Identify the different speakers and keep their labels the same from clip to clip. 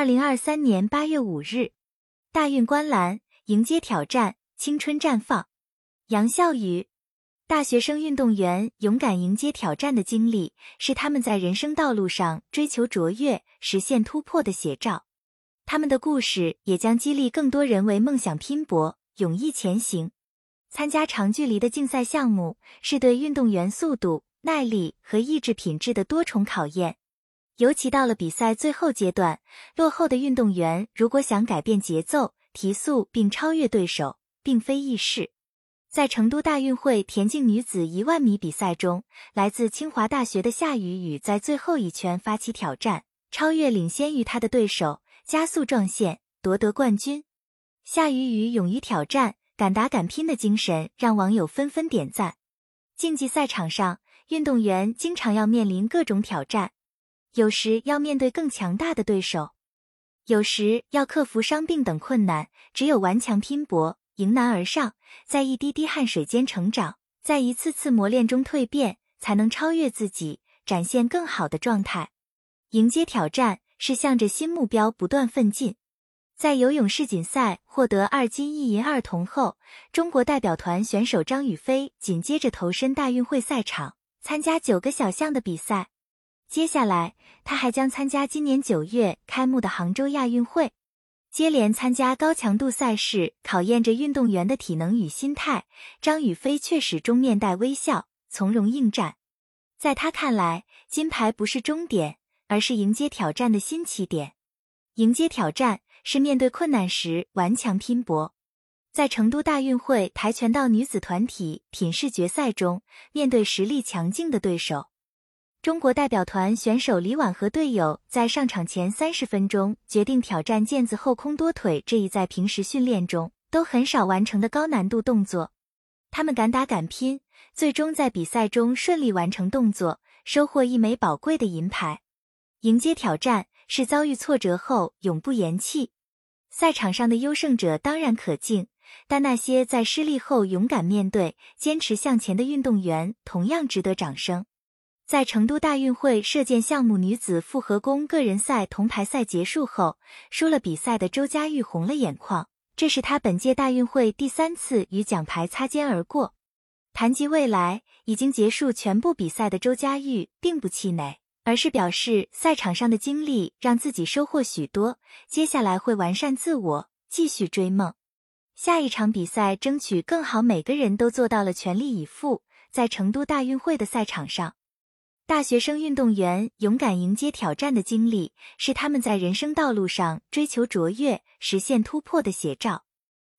Speaker 1: 二零二三年八月五日，大运观澜，迎接挑战，青春绽放。杨笑宇，大学生运动员勇敢迎接挑战的经历，是他们在人生道路上追求卓越、实现突破的写照。他们的故事也将激励更多人为梦想拼搏、勇毅前行。参加长距离的竞赛项目，是对运动员速度、耐力和意志品质的多重考验。尤其到了比赛最后阶段，落后的运动员如果想改变节奏、提速并超越对手，并非易事。在成都大运会田径女子一万米比赛中，来自清华大学的夏雨雨在最后一圈发起挑战，超越领先于她的对手，加速撞线，夺得冠军。夏雨雨勇于挑战。敢打敢拼的精神让网友纷纷点赞。竞技赛场上，运动员经常要面临各种挑战，有时要面对更强大的对手，有时要克服伤病等困难。只有顽强拼搏，迎难而上，在一滴滴汗水间成长，在一次次磨练中蜕变，才能超越自己，展现更好的状态。迎接挑战，是向着新目标不断奋进。在游泳世锦赛获得二金一银二铜后，中国代表团选手张雨霏紧接着投身大运会赛场，参加九个小项的比赛。接下来，她还将参加今年九月开幕的杭州亚运会。接连参加高强度赛事，考验着运动员的体能与心态。张雨霏却始终面带微笑，从容应战。在她看来，金牌不是终点，而是迎接挑战的新起点。迎接挑战。是面对困难时顽强拼搏。在成都大运会跆拳道女子团体品试决赛中，面对实力强劲的对手，中国代表团选手李婉和队友在上场前三十分钟决定挑战毽子后空多腿这一在平时训练中都很少完成的高难度动作。他们敢打敢拼，最终在比赛中顺利完成动作，收获一枚宝贵的银牌。迎接挑战。是遭遇挫折后永不言弃。赛场上的优胜者当然可敬，但那些在失利后勇敢面对、坚持向前的运动员同样值得掌声。在成都大运会射箭项目女子复合弓个人赛铜牌赛结束后，输了比赛的周佳玉红了眼眶，这是她本届大运会第三次与奖牌擦肩而过。谈及未来，已经结束全部比赛的周佳玉并不气馁。而是表示赛场上的经历让自己收获许多，接下来会完善自我，继续追梦。下一场比赛争取更好，每个人都做到了全力以赴。在成都大运会的赛场上，大学生运动员勇敢迎接挑战的经历，是他们在人生道路上追求卓越、实现突破的写照。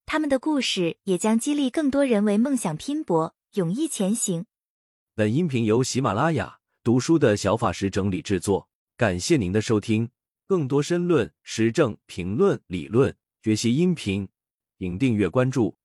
Speaker 1: 他们的故事也将激励更多人为梦想拼搏、勇毅前行。
Speaker 2: 本音频由喜马拉雅。读书的小法师整理制作，感谢您的收听。更多深论、时政评论、理论学习音频，请订阅关注。